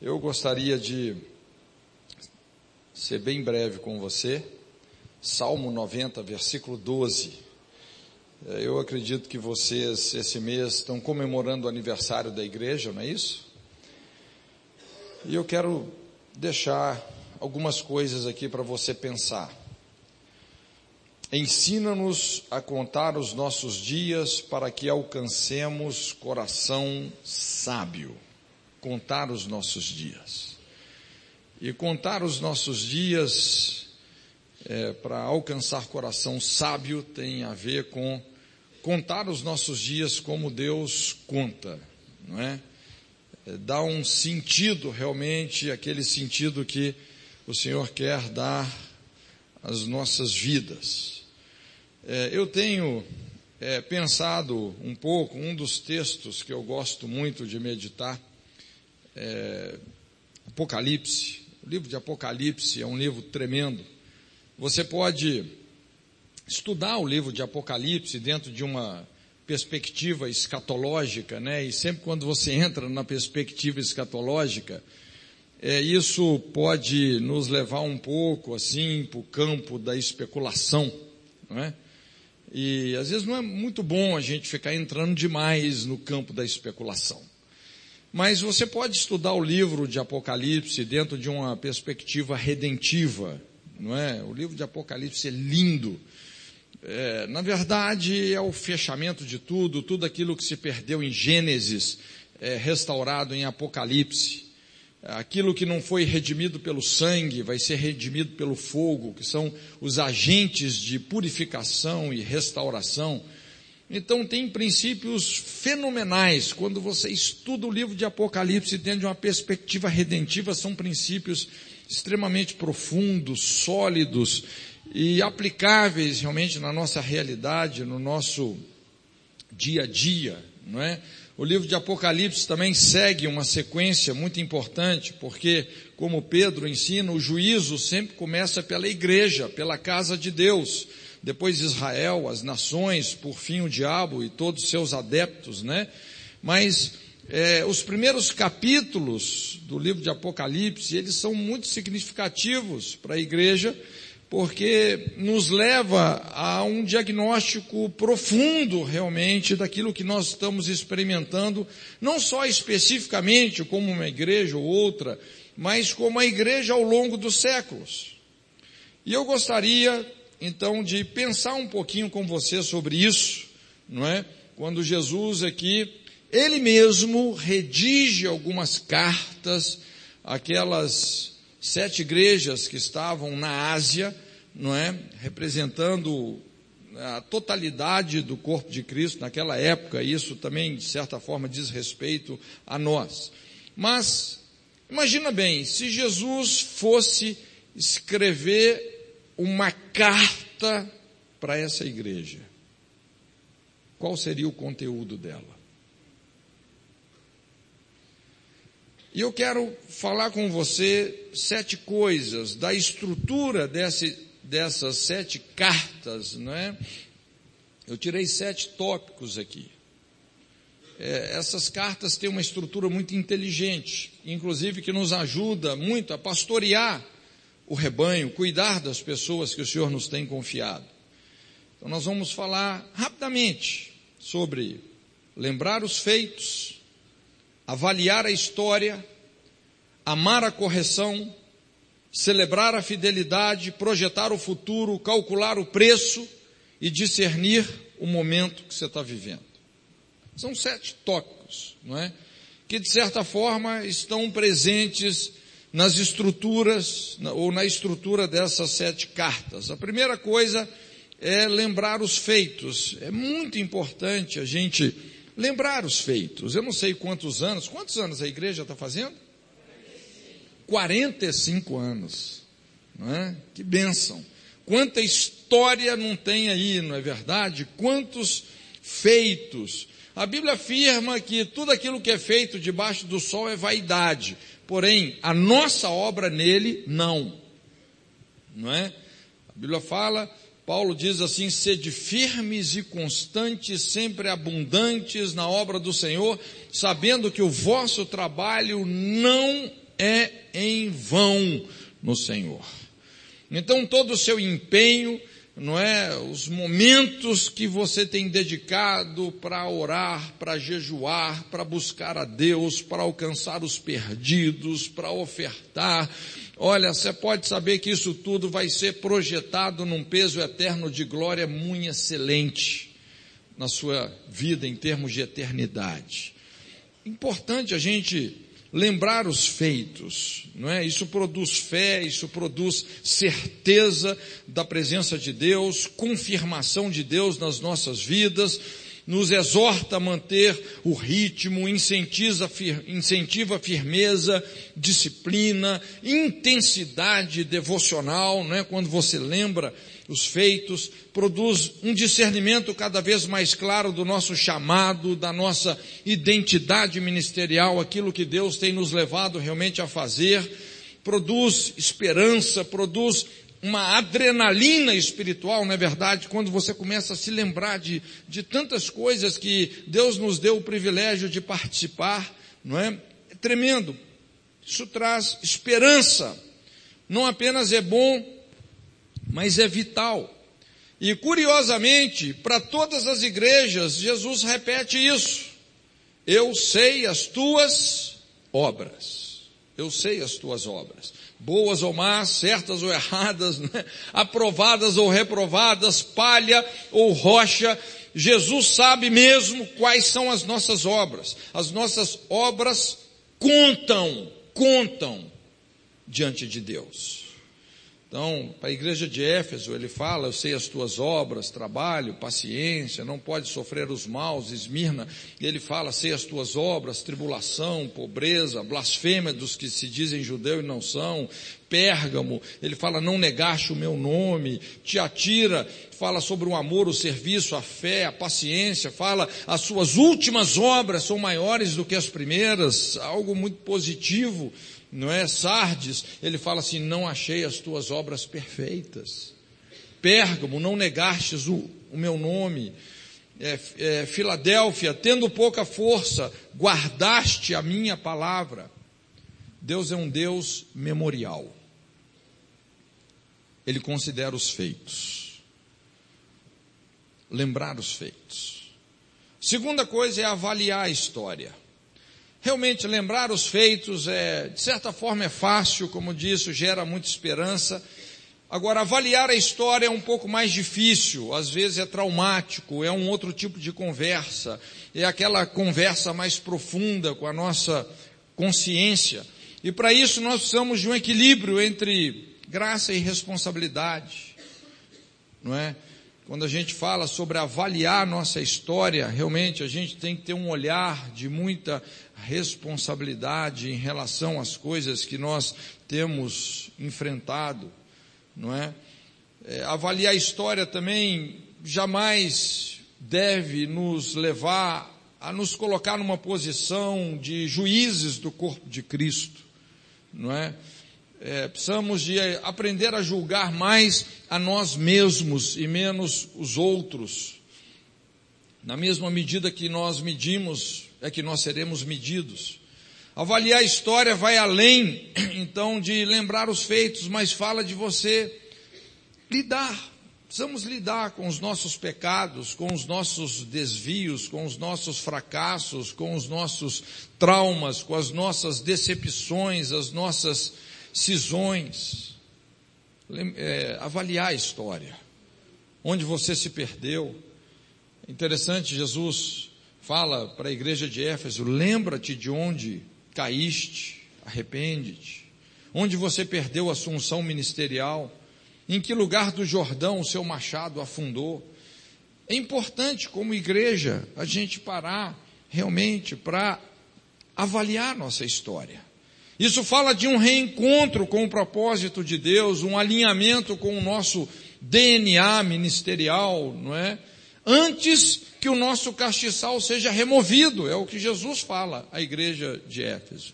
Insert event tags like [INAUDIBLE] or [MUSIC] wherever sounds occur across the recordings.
Eu gostaria de ser bem breve com você. Salmo 90, versículo 12. É, eu acredito que vocês, esse mês, estão comemorando o aniversário da igreja, não é isso? E eu quero deixar algumas coisas aqui para você pensar. Ensina-nos a contar os nossos dias para que alcancemos coração sábio. Contar os nossos dias. E contar os nossos dias é, para alcançar coração sábio tem a ver com contar os nossos dias como Deus conta, não é? é dá um sentido realmente, aquele sentido que o Senhor quer dar às nossas vidas. É, eu tenho é, pensado um pouco, um dos textos que eu gosto muito de meditar, é, Apocalipse. O livro de Apocalipse é um livro tremendo. Você pode estudar o livro de Apocalipse dentro de uma perspectiva escatológica, né? E sempre quando você entra na perspectiva escatológica, é, isso pode nos levar um pouco assim para o campo da especulação, não é? E às vezes não é muito bom a gente ficar entrando demais no campo da especulação. Mas você pode estudar o livro de Apocalipse dentro de uma perspectiva redentiva, não é? O livro de Apocalipse é lindo. É, na verdade, é o fechamento de tudo, tudo aquilo que se perdeu em Gênesis, é restaurado em Apocalipse. Aquilo que não foi redimido pelo sangue vai ser redimido pelo fogo, que são os agentes de purificação e restauração. Então tem princípios fenomenais. Quando você estuda o livro de Apocalipse dentro de uma perspectiva redentiva, são princípios extremamente profundos, sólidos e aplicáveis realmente na nossa realidade, no nosso dia a dia, não é? O livro de Apocalipse também segue uma sequência muito importante, porque, como Pedro ensina, o juízo sempre começa pela igreja, pela casa de Deus, depois Israel, as nações, por fim o diabo e todos os seus adeptos, né? Mas é, os primeiros capítulos do livro de Apocalipse, eles são muito significativos para a igreja, porque nos leva a um diagnóstico profundo realmente daquilo que nós estamos experimentando, não só especificamente como uma igreja ou outra, mas como a igreja ao longo dos séculos. E eu gostaria então de pensar um pouquinho com você sobre isso, não é? Quando Jesus aqui, ele mesmo redige algumas cartas, aquelas sete igrejas que estavam na Ásia, não é? Representando a totalidade do corpo de Cristo naquela época, isso também, de certa forma, diz respeito a nós. Mas, imagina bem, se Jesus fosse escrever uma carta para essa igreja, qual seria o conteúdo dela? E eu quero falar com você sete coisas da estrutura desse, dessas sete cartas, não é? Eu tirei sete tópicos aqui. É, essas cartas têm uma estrutura muito inteligente, inclusive que nos ajuda muito a pastorear o rebanho, cuidar das pessoas que o Senhor nos tem confiado. Então nós vamos falar rapidamente sobre lembrar os feitos, avaliar a história, amar a correção, celebrar a fidelidade, projetar o futuro, calcular o preço e discernir o momento que você está vivendo. São sete tópicos, não é? Que de certa forma estão presentes nas estruturas, ou na estrutura dessas sete cartas. A primeira coisa é lembrar os feitos. É muito importante a gente lembrar os feitos. Eu não sei quantos anos, quantos anos a igreja está fazendo? 45 anos. Não é? Que bênção. Quanta história não tem aí, não é verdade? Quantos feitos. A Bíblia afirma que tudo aquilo que é feito debaixo do sol é vaidade. Porém, a nossa obra nele, não. Não é? A Bíblia fala Paulo diz assim: sede firmes e constantes, sempre abundantes na obra do Senhor, sabendo que o vosso trabalho não é em vão no Senhor. Então todo o seu empenho, não é, os momentos que você tem dedicado para orar, para jejuar, para buscar a Deus, para alcançar os perdidos, para ofertar, olha, você pode saber que isso tudo vai ser projetado num peso eterno de glória muito excelente na sua vida em termos de eternidade. Importante a gente lembrar os feitos, não é? Isso produz fé, isso produz certeza da presença de Deus, confirmação de Deus nas nossas vidas, nos exorta a manter o ritmo, incentiva, incentiva firmeza, disciplina, intensidade devocional, não é? Quando você lembra os feitos, produz um discernimento cada vez mais claro do nosso chamado, da nossa identidade ministerial, aquilo que Deus tem nos levado realmente a fazer, produz esperança, produz uma adrenalina espiritual, não é verdade? Quando você começa a se lembrar de, de tantas coisas que Deus nos deu o privilégio de participar, não é? É tremendo. Isso traz esperança. Não apenas é bom mas é vital. E curiosamente, para todas as igrejas, Jesus repete isso. Eu sei as tuas obras. Eu sei as tuas obras. Boas ou más, certas ou erradas, [LAUGHS] né? aprovadas ou reprovadas, palha ou rocha. Jesus sabe mesmo quais são as nossas obras. As nossas obras contam, contam diante de Deus. Então, para a igreja de Éfeso, ele fala, eu sei as tuas obras, trabalho, paciência, não pode sofrer os maus, Esmirna, ele fala, sei as tuas obras, tribulação, pobreza, blasfêmia dos que se dizem judeu e não são, Pérgamo, ele fala, não negaste o meu nome, te atira, fala sobre o amor, o serviço, a fé, a paciência, fala, as suas últimas obras são maiores do que as primeiras, algo muito positivo, não é? Sardes, ele fala assim: não achei as tuas obras perfeitas. Pérgamo, não negastes o, o meu nome. É, é, Filadélfia, tendo pouca força, guardaste a minha palavra. Deus é um Deus memorial. Ele considera os feitos. Lembrar os feitos. Segunda coisa é avaliar a história. Realmente lembrar os feitos é, de certa forma é fácil, como disse, gera muita esperança. Agora, avaliar a história é um pouco mais difícil, às vezes é traumático, é um outro tipo de conversa, é aquela conversa mais profunda com a nossa consciência. E para isso nós precisamos de um equilíbrio entre graça e responsabilidade, não é? Quando a gente fala sobre avaliar nossa história, realmente a gente tem que ter um olhar de muita responsabilidade em relação às coisas que nós temos enfrentado, não é? é avaliar a história também jamais deve nos levar a nos colocar numa posição de juízes do corpo de Cristo, não é? é? precisamos de aprender a julgar mais a nós mesmos e menos os outros. Na mesma medida que nós medimos é que nós seremos medidos. Avaliar a história vai além, [CLEARS THROAT] então, de lembrar os feitos, mas fala de você lidar. Precisamos lidar com os nossos pecados, com os nossos desvios, com os nossos fracassos, com os nossos traumas, com as nossas decepções, as nossas cisões. É, avaliar a história. Onde você se perdeu. Interessante, Jesus fala para a igreja de Éfeso: lembra-te de onde caíste, arrepende-te, onde você perdeu a assunção ministerial, em que lugar do Jordão o seu machado afundou. É importante, como igreja, a gente parar realmente para avaliar nossa história. Isso fala de um reencontro com o propósito de Deus, um alinhamento com o nosso DNA ministerial, não é? Antes que o nosso castiçal seja removido, é o que Jesus fala à igreja de Éfeso.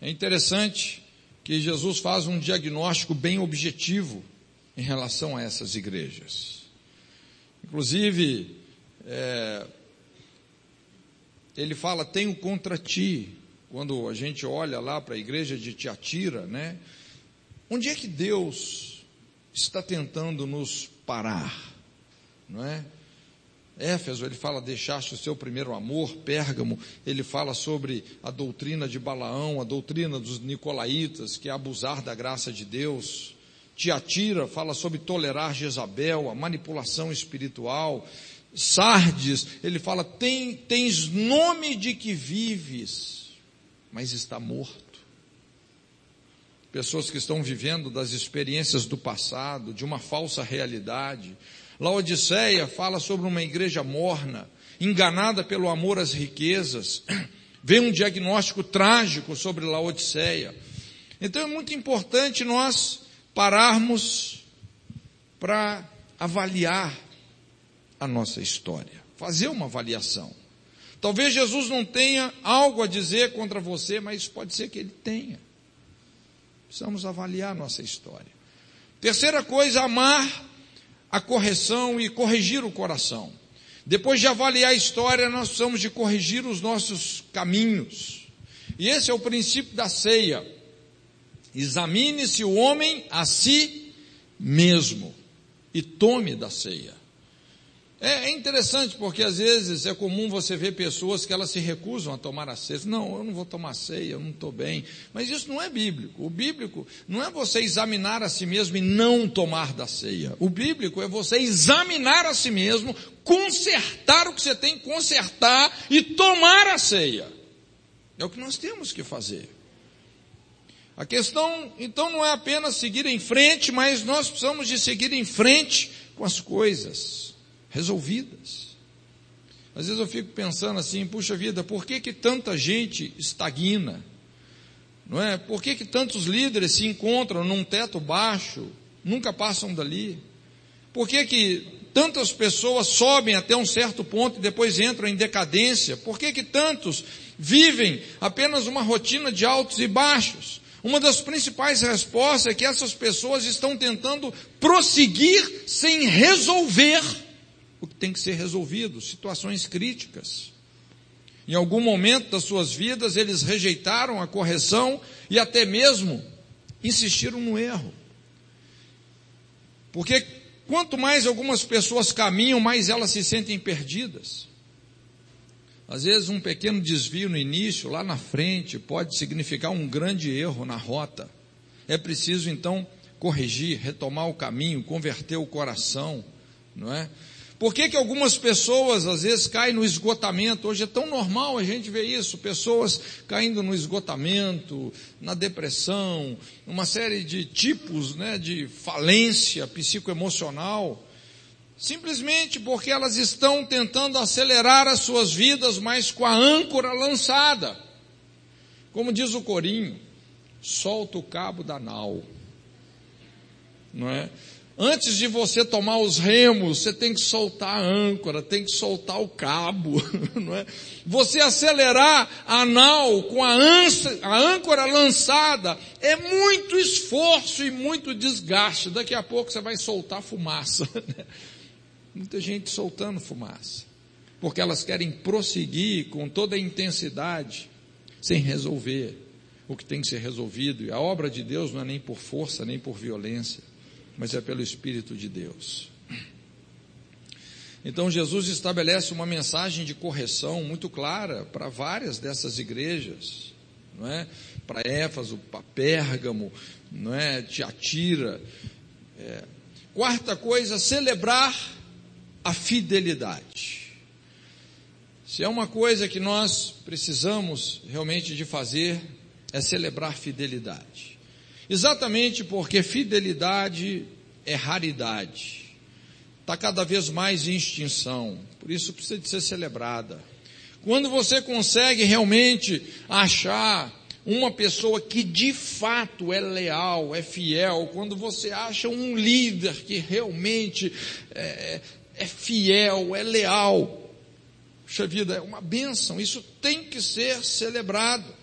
É interessante que Jesus faz um diagnóstico bem objetivo em relação a essas igrejas. Inclusive, é, ele fala: Tenho contra ti quando a gente olha lá para a igreja de Tiatira, né? Onde é que Deus está tentando nos parar, não é? Éfeso, ele fala, deixaste o seu primeiro amor. Pérgamo, ele fala sobre a doutrina de Balaão, a doutrina dos nicolaítas, que é abusar da graça de Deus. Tiatira fala sobre tolerar Jezabel, a manipulação espiritual. Sardes, ele fala, Tem, tens nome de que vives, mas está morto. Pessoas que estão vivendo das experiências do passado, de uma falsa realidade, Laodiceia fala sobre uma igreja morna, enganada pelo amor às riquezas. [CLEARS THROAT] Vem um diagnóstico trágico sobre Laodiceia. Então é muito importante nós pararmos para avaliar a nossa história, fazer uma avaliação. Talvez Jesus não tenha algo a dizer contra você, mas pode ser que ele tenha. Precisamos avaliar nossa história. Terceira coisa, amar a correção e corrigir o coração. Depois de avaliar a história, nós precisamos de corrigir os nossos caminhos. E esse é o princípio da ceia. Examine-se o homem a si mesmo e tome da ceia. É, é, interessante porque às vezes é comum você ver pessoas que elas se recusam a tomar a ceia. Não, eu não vou tomar ceia, eu não estou bem. Mas isso não é bíblico. O bíblico não é você examinar a si mesmo e não tomar da ceia. O bíblico é você examinar a si mesmo, consertar o que você tem que consertar e tomar a ceia. É o que nós temos que fazer. A questão, então, não é apenas seguir em frente, mas nós precisamos de seguir em frente com as coisas resolvidas. Às vezes eu fico pensando assim, puxa vida, por que que tanta gente estagna? Não é? Por que que tantos líderes se encontram num teto baixo, nunca passam dali? Por que que tantas pessoas sobem até um certo ponto e depois entram em decadência? Por que que tantos vivem apenas uma rotina de altos e baixos? Uma das principais respostas é que essas pessoas estão tentando prosseguir sem resolver o que tem que ser resolvido, situações críticas. Em algum momento das suas vidas, eles rejeitaram a correção e até mesmo insistiram no erro. Porque quanto mais algumas pessoas caminham, mais elas se sentem perdidas. Às vezes, um pequeno desvio no início, lá na frente, pode significar um grande erro na rota. É preciso então corrigir, retomar o caminho, converter o coração, não é? Por que, que algumas pessoas às vezes caem no esgotamento? Hoje é tão normal a gente ver isso, pessoas caindo no esgotamento, na depressão, uma série de tipos né, de falência psicoemocional, simplesmente porque elas estão tentando acelerar as suas vidas, mas com a âncora lançada. Como diz o Corinho, solta o cabo da nau. Não é? Antes de você tomar os remos, você tem que soltar a âncora, tem que soltar o cabo, [LAUGHS] não é? Você acelerar a nau com a, ânsia, a âncora lançada é muito esforço e muito desgaste. Daqui a pouco você vai soltar fumaça. [LAUGHS] Né? Muita gente soltando fumaça, porque elas querem prosseguir com toda a intensidade, sem resolver o que tem que ser resolvido. E a obra de Deus não é nem por força, nem por violência mas é pelo Espírito de Deus. Então Jesus estabelece uma mensagem de correção muito clara para várias dessas igrejas, não é? Para Éfaso, para Pérgamo, não é? Tiatira. É. Quarta coisa, celebrar a fidelidade. Se é uma coisa que nós precisamos realmente de fazer, é celebrar fidelidade. Exatamente porque fidelidade é raridade. Está cada vez mais em extinção. Por isso precisa de ser celebrada. Quando você consegue realmente achar uma pessoa que de fato é leal, é fiel, quando você acha um líder que realmente é, é fiel, é leal, puxa vida, é uma bênção, isso tem que ser celebrado.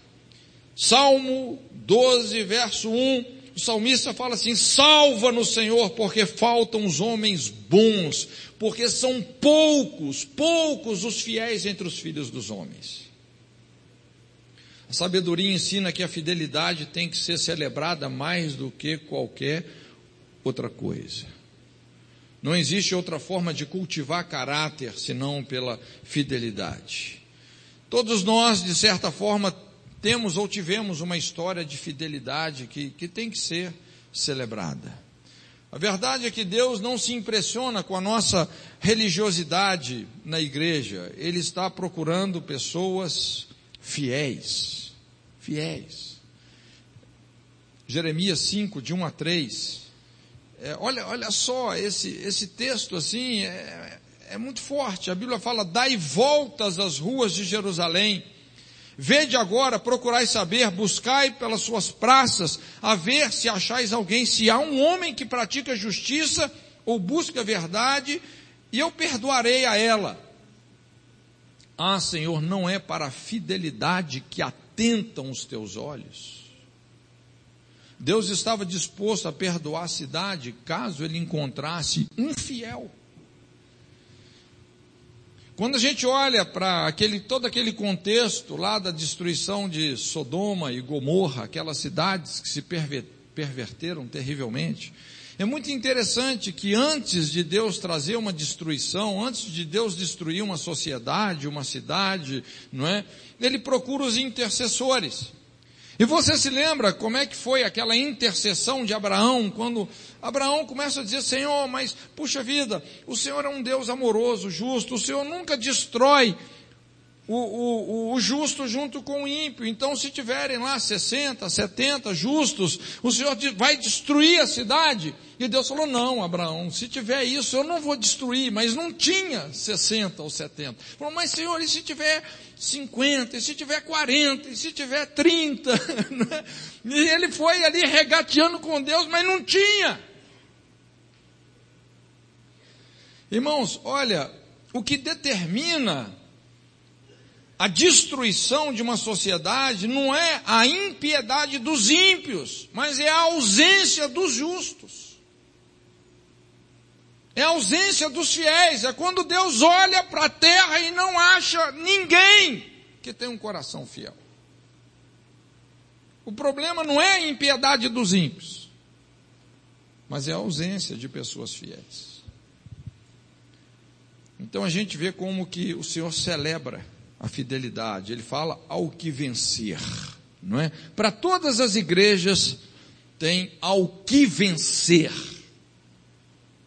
Salmo 12, verso 1, o salmista fala assim: salva no Senhor, porque faltam os homens bons, porque são poucos, poucos os fiéis entre os filhos dos homens. A sabedoria ensina que a fidelidade tem que ser celebrada mais do que qualquer outra coisa. Não existe outra forma de cultivar caráter senão pela fidelidade. Todos nós, de certa forma, temos ou tivemos uma história de fidelidade que, que tem que ser celebrada. A verdade é que Deus não se impressiona com a nossa religiosidade na igreja. Ele está procurando pessoas fiéis. Fiéis. Jeremias 5, de 1 a 3. É, olha, olha só, esse, esse texto assim é, é muito forte. A Bíblia fala: dai voltas às ruas de Jerusalém Vede agora, procurai saber, buscai pelas suas praças, a ver se achais alguém, se há um homem que pratica justiça ou busca verdade, e eu perdoarei a ela. Ah, Senhor, não é para a fidelidade que atentam os teus olhos. Deus estava disposto a perdoar a cidade caso ele encontrasse um fiel. Quando a gente olha para aquele, todo aquele contexto lá da destruição de Sodoma e Gomorra, aquelas cidades que se perverteram terrivelmente, é muito interessante que antes de Deus trazer uma destruição, antes de Deus destruir uma sociedade, uma cidade, não é? Ele procura os intercessores. E você se lembra como é que foi aquela intercessão de Abraão, quando Abraão começa a dizer, Senhor, mas puxa vida, o Senhor é um Deus amoroso, justo, o Senhor nunca destrói o, o, o, justo junto com o ímpio. Então, se tiverem lá 60, 70 justos, o Senhor vai destruir a cidade. E Deus falou: Não, Abraão, se tiver isso, eu não vou destruir. Mas não tinha 60 ou 70. Falou: Mas Senhor, e se tiver 50, e se tiver 40, e se tiver 30? [LAUGHS] Né? e ele foi ali regateando com Deus, mas não tinha. Irmãos, olha, o que determina a destruição de uma sociedade não é a impiedade dos ímpios, mas é a ausência dos justos. É a ausência dos fiéis. É quando Deus olha para a terra e não acha ninguém que tem um coração fiel. O problema não é a impiedade dos ímpios, mas é a ausência de pessoas fiéis. Então a gente vê como que o Senhor celebra a fidelidade, ele fala ao que vencer, não é? Para todas as igrejas tem ao que vencer.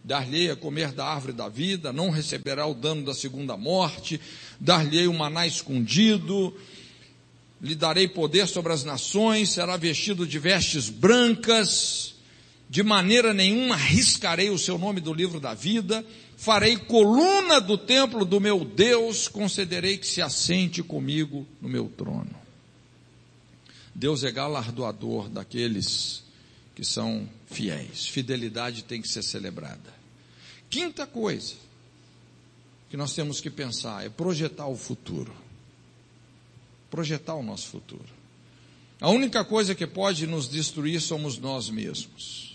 Dar-lhe a comer da árvore da vida, não receberá o dano da segunda morte, dar-lhe o maná escondido, lhe darei poder sobre as nações, será vestido de vestes brancas, de maneira nenhuma riscarei o seu nome do livro da vida, farei coluna do templo do meu Deus, concederei que se assente comigo no meu trono. Deus é galardoador daqueles que são fiéis. Fidelidade tem que ser celebrada. Quinta coisa que nós temos que pensar é projetar o futuro. Projetar o nosso futuro. A única coisa que pode nos destruir somos nós mesmos.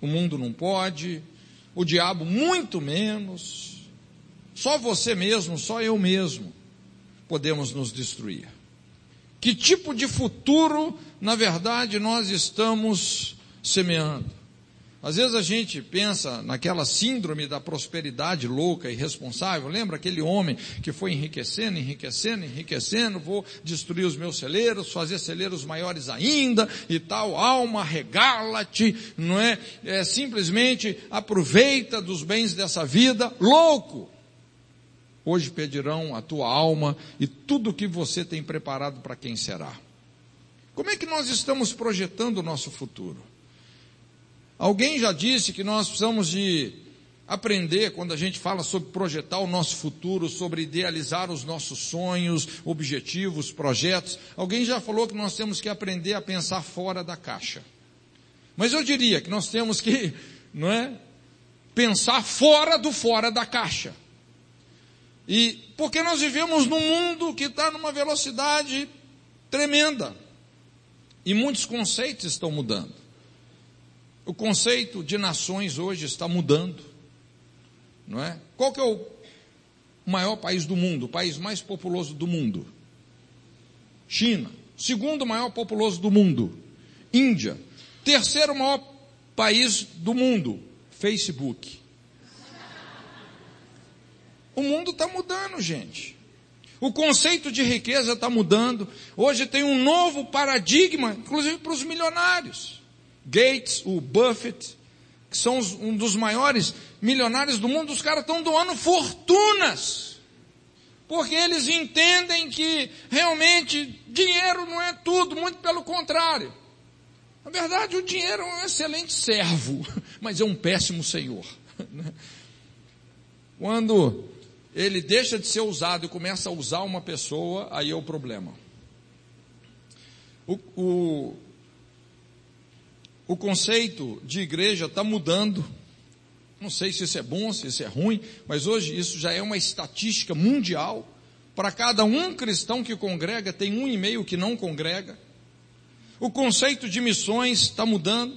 O mundo não pode, o diabo muito menos. Só você mesmo, só eu mesmo podemos nos destruir. Que tipo de futuro, na verdade, nós estamos semeando? Às vezes a gente pensa naquela síndrome da prosperidade louca e irresponsável. Lembra aquele homem que foi enriquecendo, enriquecendo, enriquecendo, vou destruir os meus celeiros, fazer celeiros maiores ainda e tal. Alma, regala-te, não é? é? Simplesmente aproveita dos bens dessa vida. Louco! Hoje pedirão a tua alma e tudo o que você tem preparado para quem será. Como é que nós estamos projetando o nosso futuro? Alguém já disse que nós precisamos de aprender quando a gente fala sobre projetar o nosso futuro, sobre idealizar os nossos sonhos, objetivos, projetos. Alguém já falou que nós temos que aprender a pensar fora da caixa. Mas eu diria que nós temos que, [LAUGHS] não é, pensar fora do fora da caixa. E porque nós vivemos num mundo que está numa velocidade tremenda. E muitos conceitos estão mudando. O conceito de nações hoje está mudando, não é? Qual que é o maior país do mundo, o país mais populoso do mundo? China. segundo maior populoso do mundo, Índia, terceiro maior país do mundo, Facebook. O mundo está mudando, gente. O conceito de riqueza está mudando. Hoje tem um novo paradigma, inclusive para os milionários. Gates, o Buffett, que são um dos maiores milionários do mundo, os caras estão doando fortunas. Porque eles entendem que realmente dinheiro não é tudo, muito pelo contrário. Na verdade, o dinheiro é um excelente servo, [LAUGHS] mas é um péssimo senhor. [LAUGHS] Quando ele deixa de ser usado e começa a usar uma pessoa, aí é o problema. O, o, o conceito de igreja está mudando. Não sei se isso é bom, se isso é ruim, mas hoje isso já é uma estatística mundial. Para cada um cristão que congrega, tem um e meio que não congrega. O conceito de missões está mudando.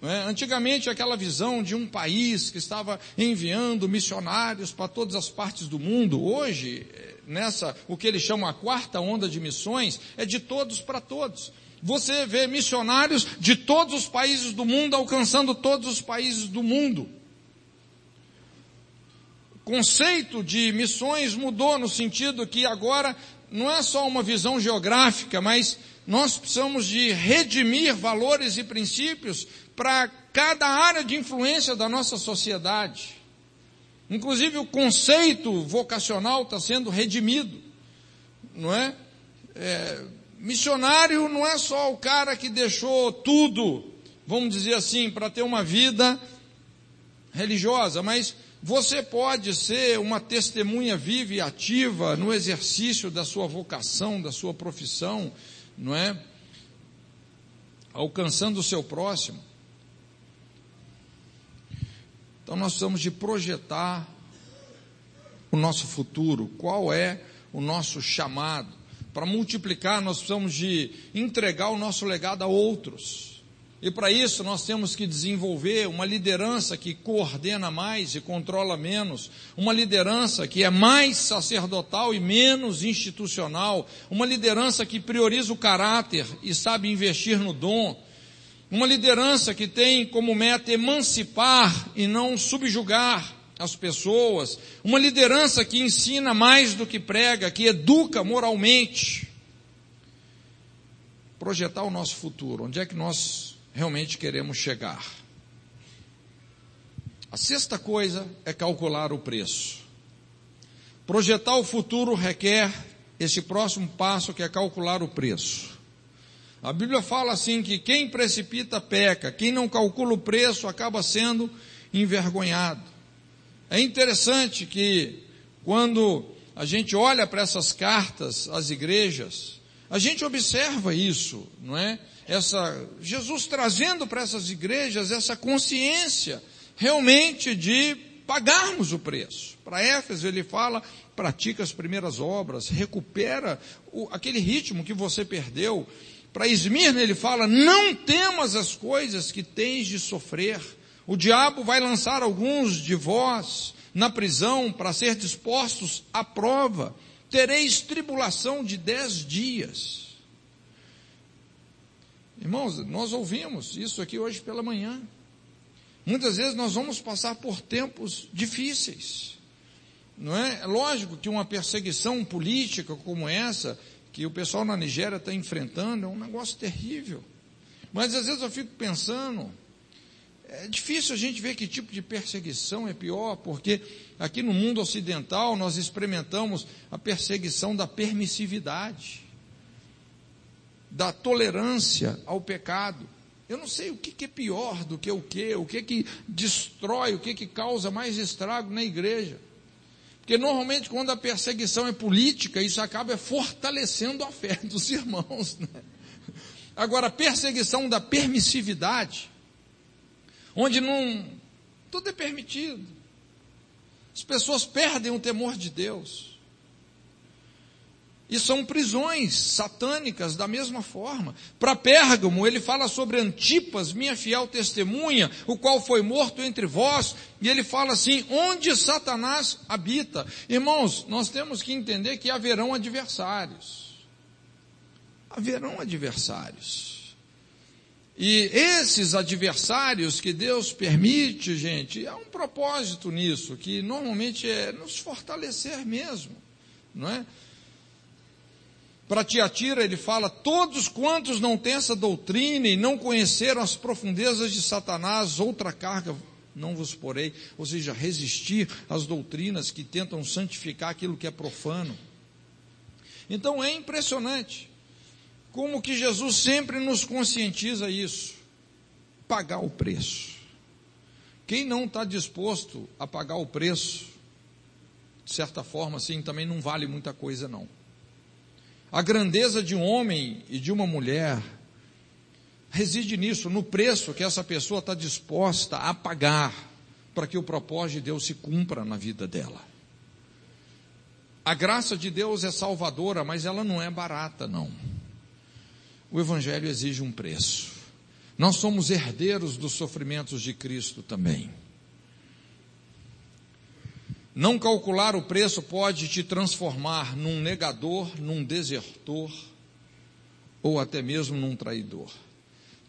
É? Antigamente, aquela visão de um país que estava enviando missionários para todas as partes do mundo, hoje, nessa, o que eles chamam a quarta onda de missões, é de todos para todos. Você vê missionários de todos os países do mundo alcançando todos os países do mundo. O conceito de missões mudou no sentido que agora não é só uma visão geográfica, mas nós precisamos de redimir valores e princípios para cada área de influência da nossa sociedade. Inclusive o conceito vocacional está sendo redimido, não é? é? Missionário não é só o cara que deixou tudo, vamos dizer assim, para ter uma vida religiosa, mas você pode ser uma testemunha viva e ativa no exercício da sua vocação, da sua profissão, não é? Alcançando o seu próximo. Então nós precisamos de projetar o nosso futuro, qual é o nosso chamado. Para multiplicar, nós precisamos de entregar o nosso legado a outros. E para isso nós temos que desenvolver uma liderança que coordena mais e controla menos, uma liderança que é mais sacerdotal e menos institucional, uma liderança que prioriza o caráter e sabe investir no dom, uma liderança que tem como meta emancipar e não subjugar as pessoas. Uma liderança que ensina mais do que prega, que educa moralmente. Projetar o nosso futuro. Onde é que nós realmente queremos chegar? A sexta coisa é calcular o preço. Projetar o futuro requer esse próximo passo que é calcular o preço. A Bíblia fala assim que quem precipita peca, quem não calcula o preço acaba sendo envergonhado. É interessante que quando a gente olha para essas cartas às igrejas, a gente observa isso, não é? Essa Jesus trazendo para essas igrejas essa consciência realmente de pagarmos o preço. Para Éfeso ele fala: pratica as primeiras obras, recupera o, aquele ritmo que você perdeu. Para Esmirna ele fala: não temas as coisas que tens de sofrer. O diabo vai lançar alguns de vós na prisão para ser dispostos à prova. Tereis tribulação de dez dias. Irmãos, nós ouvimos isso aqui hoje pela manhã. Muitas vezes nós vamos passar por tempos difíceis. Não é? é lógico que uma perseguição política como essa, que o pessoal na Nigéria está enfrentando é um negócio terrível. Mas às vezes eu fico pensando, é difícil a gente ver que tipo de perseguição é pior, porque aqui no mundo ocidental nós experimentamos a perseguição da permissividade, da tolerância ao pecado. Eu não sei o que, é pior do que o que, o que que destrói, o que que causa mais estrago na igreja. Porque normalmente quando a perseguição é política, isso acaba fortalecendo a fé [LAUGHS] dos irmãos. Né? Agora, a perseguição da permissividade, onde não tudo é permitido. As pessoas perdem o temor de Deus. E são prisões satânicas da mesma forma. Para Pérgamo, ele fala sobre Antipas, minha fiel testemunha, o qual foi morto entre vós, e ele fala assim: onde Satanás habita. Irmãos, nós temos que entender que haverão adversários. haverão adversários. E esses adversários que Deus permite, gente, há um propósito nisso, que normalmente é nos fortalecer mesmo, não é? Para Tiatira ele fala: todos quantos não têm essa doutrina e não conheceram as profundezas de Satanás, outra carga não vos porei, ou seja, resistir às doutrinas que tentam santificar aquilo que é profano. Então é impressionante como que Jesus sempre nos conscientiza isso, pagar o preço. Quem não está disposto a pagar o preço, de certa forma, assim, também não vale muita coisa não. A grandeza de um homem e de uma mulher reside nisso, no preço que essa pessoa está disposta a pagar para que o propósito de Deus se cumpra na vida dela. A graça de Deus é salvadora, mas ela não é barata, não. O Evangelho exige um preço. Nós somos herdeiros dos sofrimentos de Cristo também. Não calcular o preço pode te transformar num negador, num desertor ou até mesmo num traidor.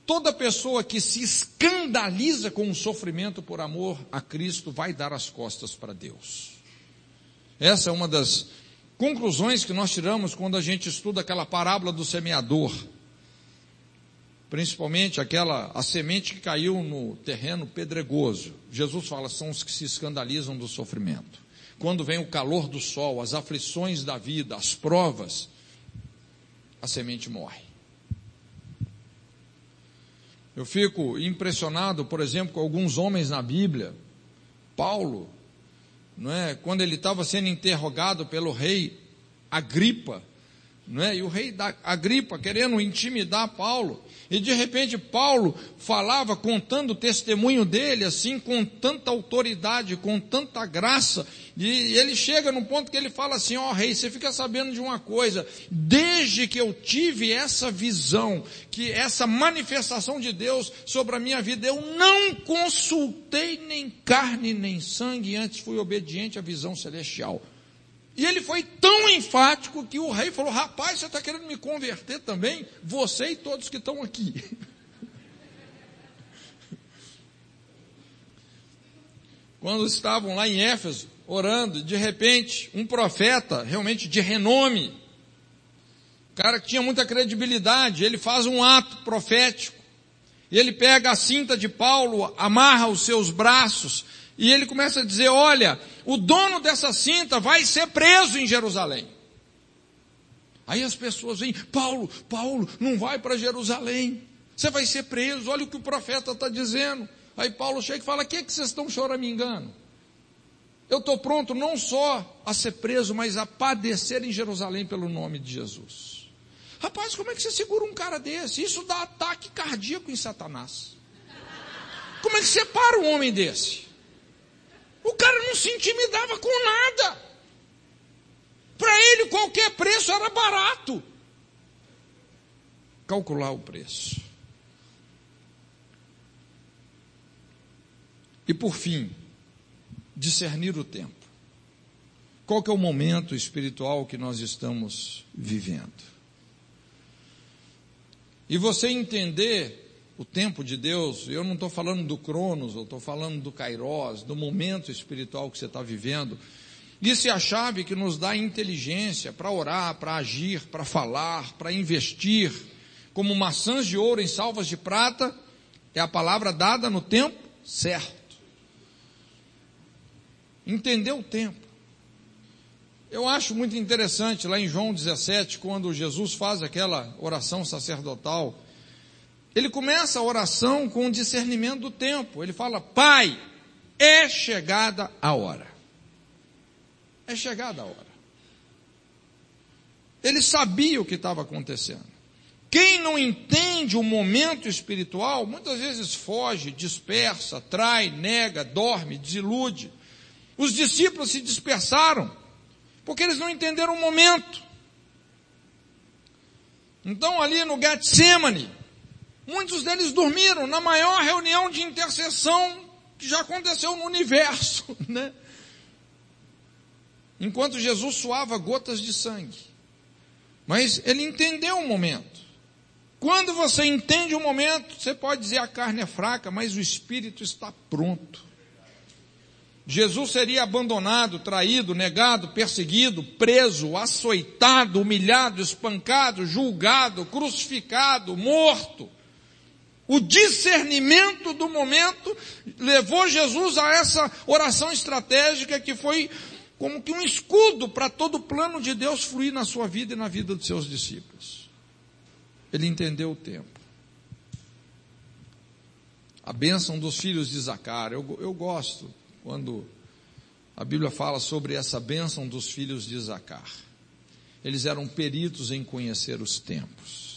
Toda pessoa que se escandaliza com o sofrimento por amor a Cristo vai dar as costas para Deus. Essa é uma das conclusões que nós tiramos quando a gente estuda aquela parábola do semeador. Principalmente aquela, a semente que caiu no terreno pedregoso. Jesus fala, são os que se escandalizam do sofrimento. Quando vem o calor do sol, as aflições da vida, as provas, a semente morre. Eu fico impressionado, por exemplo, com alguns homens na Bíblia. Paulo, não é? Quando ele estava sendo interrogado pelo rei Agripa, não é? E o rei da Agripa querendo intimidar Paulo, e de repente Paulo falava contando o testemunho dele, assim, com tanta autoridade, com tanta graça. E ele chega no ponto que ele fala assim: Ó oh, rei, você fica sabendo de uma coisa. Desde que eu tive essa visão, que essa manifestação de Deus sobre a minha vida, eu não consultei nem carne nem sangue, antes fui obediente à visão celestial. E ele foi tão enfático que o rei falou: Rapaz, você está querendo me converter também? Você e todos que estão aqui. [LAUGHS] Quando estavam lá em Éfeso, orando, de repente, um profeta, realmente de renome, cara que tinha muita credibilidade, ele faz um ato profético. E ele pega a cinta de Paulo, amarra os seus braços, e ele começa a dizer: Olha, o dono dessa cinta vai ser preso em Jerusalém. Aí as pessoas vêm: Paulo, Paulo, não vai para Jerusalém. Você vai ser preso. Olha o que o profeta está dizendo. Aí Paulo chega e fala: O que, é que vocês estão choramingando? Eu estou pronto não só a ser preso, mas a padecer em Jerusalém pelo nome de Jesus. Rapaz, como é que você segura um cara desse? Isso dá ataque cardíaco em Satanás. Como é que você para um homem desse? O cara não se intimidava com nada. Para ele, qualquer preço era barato. Calcular o preço. E por fim, discernir o tempo. Qual que é o momento espiritual que nós estamos vivendo? E você entender o tempo de Deus, eu não estou falando do Cronos, eu estou falando do Kairos, do momento espiritual que você está vivendo. Isso é a chave que nos dá inteligência para orar, para agir, para falar, para investir. Como maçãs de ouro em salvas de prata, é a palavra dada no tempo certo. Entender o tempo. Eu acho muito interessante lá em João 17, quando Jesus faz aquela oração sacerdotal ele começa a oração com o discernimento do tempo. Ele fala: Pai, é chegada a hora. É chegada a hora. Ele sabia o que estava acontecendo. Quem não entende o momento espiritual, muitas vezes foge, dispersa, trai, nega, dorme, desilude. Os discípulos se dispersaram, porque eles não entenderam o momento. Então, ali no Getsemane, Muitos deles dormiram na maior reunião de intercessão que já aconteceu no universo, [LAUGHS] né? Enquanto Jesus suava gotas de sangue. Mas ele entendeu o momento. Quando você entende o momento, você pode dizer a carne é fraca, mas o espírito está pronto. Jesus seria abandonado, traído, negado, perseguido, preso, açoitado, humilhado, espancado, julgado, crucificado, morto. O discernimento do momento levou Jesus a essa oração estratégica que foi como que um escudo para todo o plano de Deus fluir na sua vida e na vida dos seus discípulos. Ele entendeu o tempo. A bênção dos filhos de Zacar, eu, eu gosto quando a Bíblia fala sobre essa bênção dos filhos de Zacar. Eles eram peritos em conhecer os tempos,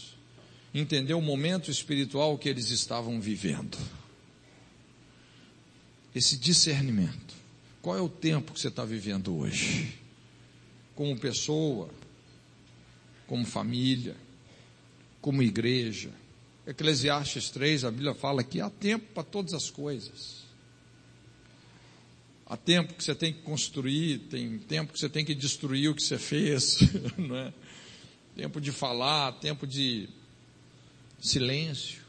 entender o momento espiritual que eles estavam vivendo. Esse discernimento. Qual é o tempo que você está vivendo hoje? Como pessoa, como família, como igreja. Eclesiastes 3, a Bíblia fala que há tempo para todas as coisas. Há tempo que você tem que construir, tem tempo que você tem que destruir o que você fez, [LAUGHS] não é? Tempo de falar, tempo de silêncio.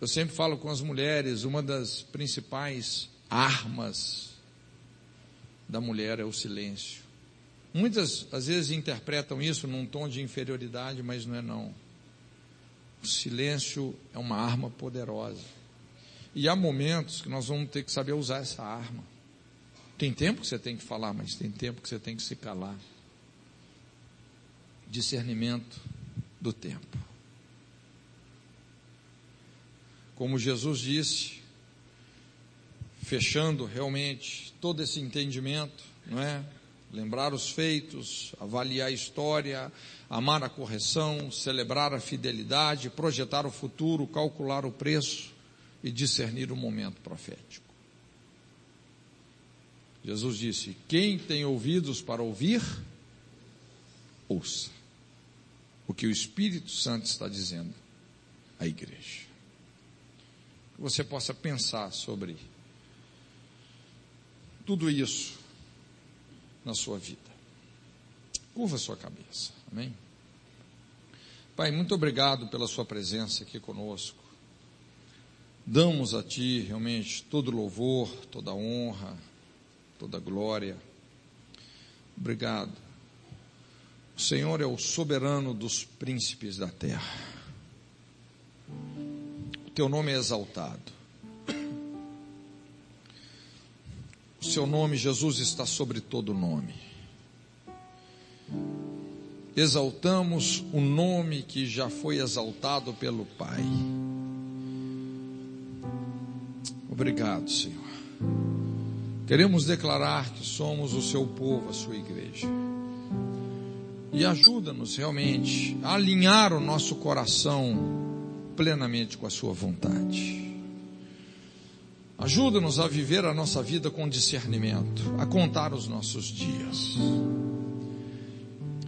Eu sempre falo com as mulheres, uma das principais armas da mulher é o silêncio. Muitas, às vezes, interpretam isso num tom de inferioridade, mas não é não. O silêncio é uma arma poderosa. E há momentos que nós vamos ter que saber usar essa arma. Tem tempo que você tem que falar, mas tem tempo que você tem que se calar. Discernimento do tempo. Como Jesus disse, fechando realmente todo esse entendimento, não é? Lembrar os feitos, avaliar a história, amar a correção, celebrar a fidelidade, projetar o futuro, calcular o preço e discernir o momento profético. Jesus disse: Quem tem ouvidos para ouvir, ouça o que o Espírito Santo está dizendo à igreja. Que você possa pensar sobre tudo isso na sua vida. Curva sua cabeça. Amém? Pai, muito obrigado pela sua presença aqui conosco damos a Ti realmente todo louvor, toda honra, toda glória. Obrigado. O Senhor é o soberano dos príncipes da terra. Teu nome é exaltado. O Seu nome, Jesus, está sobre todo nome. Exaltamos o nome que já foi exaltado pelo Pai Obrigado, Senhor. Queremos declarar que somos o seu povo, a sua igreja. E ajuda-nos realmente a alinhar o nosso coração plenamente com a sua vontade. Ajuda-nos a viver a nossa vida com discernimento, a contar os nossos dias.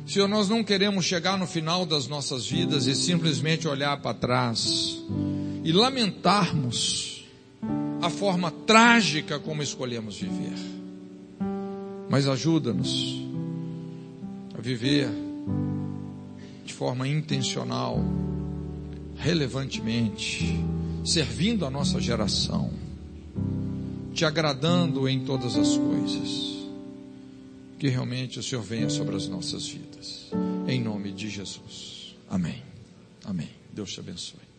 Senhor, nós não queremos chegar no final das nossas vidas e simplesmente olhar para trás e lamentarmos a forma trágica como escolhemos viver. Mas ajuda-nos a viver de forma intencional, relevantemente, servindo a nossa geração, te agradando em todas as coisas. Que realmente o Senhor venha sobre as nossas vidas. Em nome de Jesus. Amém. Amém. Deus te abençoe.